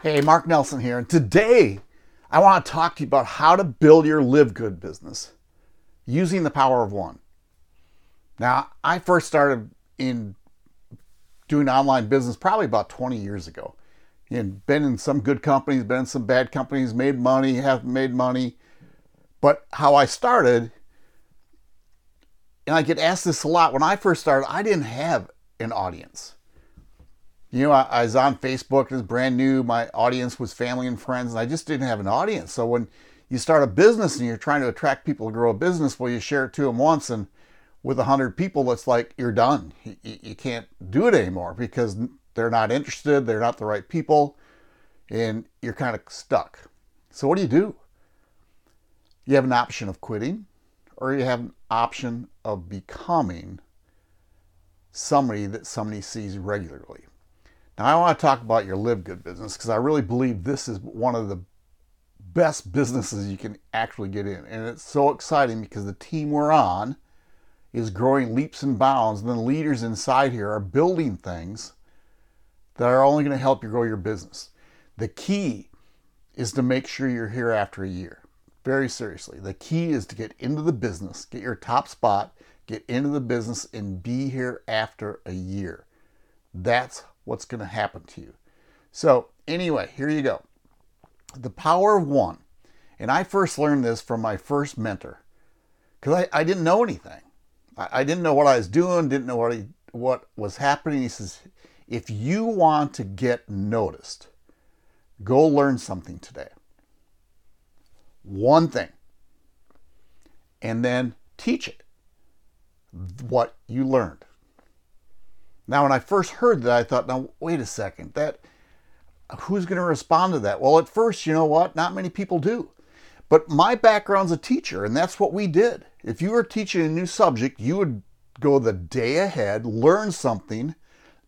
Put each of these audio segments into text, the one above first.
Hey, Mark Nelson here, and today I want to talk to you about how to build your live good business using the power of one. Now, I first started in doing online business probably about 20 years ago. And been in some good companies, been in some bad companies, made money, haven't made money. But how I started, and I get asked this a lot, when I first started, I didn't have an audience you know, I, I, was on Facebook, it was brand new. My audience was family and friends, and I just didn't have an audience. So when you start a business and you're trying to attract people to grow a business, well, you share it to them once, and with a hundred people, it's like you're done. You, you can't do it anymore because they're not interested, they're not the right people, and you're kind of stuck. So what do you do? You have an option of quitting, or you have an option of becoming somebody that somebody sees regularly. Now, I want to talk about your Live Good business because I really believe this is one of the best businesses you can actually get in. And it's so exciting because the team we're on is growing leaps and bounds. And the leaders inside here are building things that are only going to help you grow your business. The key is to make sure you're here after a year. Very seriously. The key is to get into the business, get your top spot, get into the business, and be here after a year. That's what's going to happen to you. So, anyway, here you go. The power of one. And I first learned this from my first mentor because I, I didn't know anything. I, I, didn't know what I was doing, didn't know what, what was happening. He says, if you want to get noticed, go learn something today. One thing. And then teach it what you learned. Now, when I first heard that, I thought, now, wait a second, that who's going to respond to that? Well, at first, you know what? Not many people do. But my background's a teacher, and that's what we did. If you were teaching a new subject, you would go the day ahead, learn something,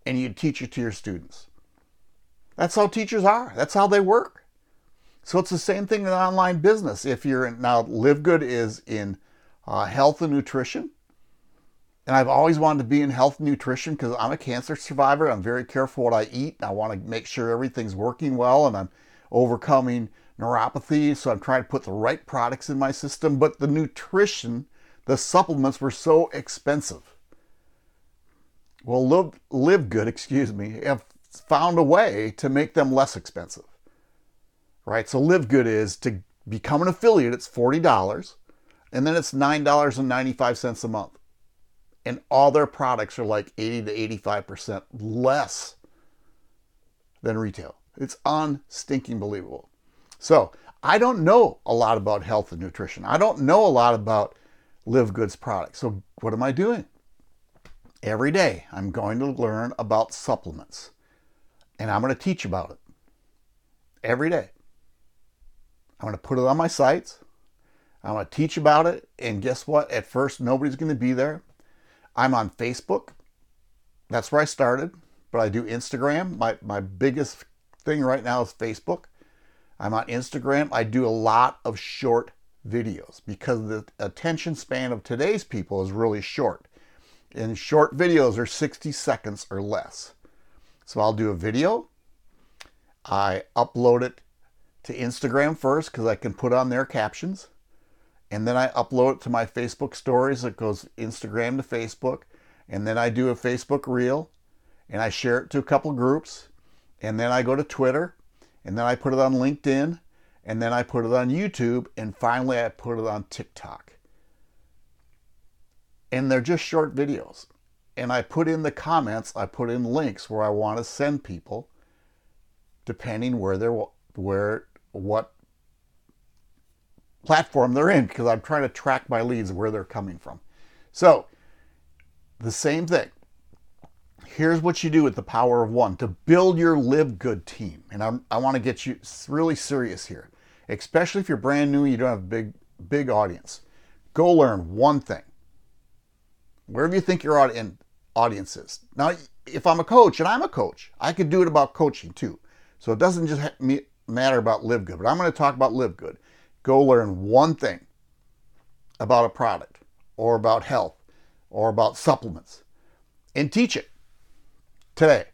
and you'd teach it to your students. That's how teachers are. That's how they work. So it's the same thing in online business. If you're in, now Live Good is in uh, health and nutrition. And I've always wanted to be in health and nutrition because I'm a cancer survivor. I'm very careful what I eat. I want to make sure everything's working well and I'm overcoming neuropathy. So I'm trying to put the right products in my system. But the nutrition, the supplements were so expensive. Well, live, live good, excuse me, have found a way to make them less expensive. Right? So live good is to become an affiliate, it's $40, and then it's $9.95 a month and all their products are like 80 to 85% less than retail. It's unstinking believable. So I don't know a lot about health and nutrition. I don't know a lot about Live Goods products. So what am I doing? Every day I'm going to learn about supplements and I'm going to teach about it every day. I'm going to put it on my sites. I'm going to teach about it. And guess what? At first, nobody's going to be there. I'm on Facebook. That's where I started, but I do Instagram. My, my biggest thing right now is Facebook. I'm on Instagram. I do a lot of short videos because the attention span of today's people is really short. And short videos are 60 seconds or less. So I'll do a video. I upload it to Instagram first because I can put on their captions and then I upload it to my Facebook stories. It goes Instagram to Facebook, and then I do a Facebook reel, and I share it to a couple groups, and then I go to Twitter, and then I put it on LinkedIn, and then I put it on YouTube, and finally I put it on TikTok. And they're just short videos. And I put in the comments, I put in links where I want to send people, depending where they're where what platform they're in because I'm trying to track my leads where they're coming from. So, the same thing. Here's what you do with the power of one to build your live good team. And I'm, i want to get you really serious here, especially if you're brand new and you don't have a big, big audience. Go learn one thing. Wherever you think your audience is. Now, if I'm a coach, and I'm a coach, I could do it about coaching too. So it doesn't just matter about live good, but I'm going to talk about live good go learn one thing about a product or about health or about supplements and teach it today.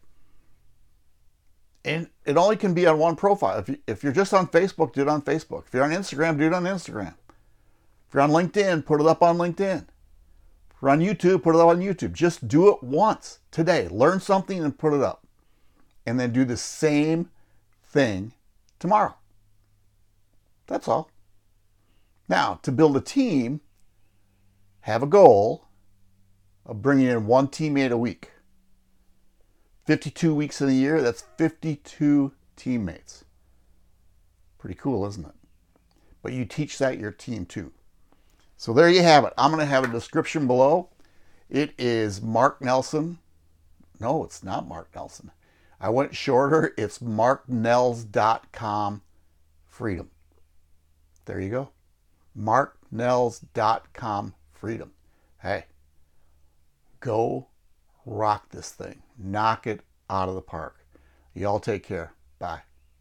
And it only can be on one profile. If, you, if you're just on Facebook, do it on Facebook. If you're on Instagram, do it on Instagram. If you're on LinkedIn, put it up on LinkedIn. If you're on YouTube, put it up on YouTube. Just do it once today. Learn something and put it up. And then do the same thing tomorrow. That's all. Now, to build a team, have a goal of bringing in one teammate a week. 52 weeks in a year, that's 52 teammates. Pretty cool, isn't it? But you teach that your team too. So there you have it. I'm going to have a description below. It is Mark Nelson. No, it's not Mark Nelson. I went shorter. It's marknells.com freedom. There you go. marknells.com freedom. Hey, go rock this thing. Knock it out of the park. Y'all take care. Bye.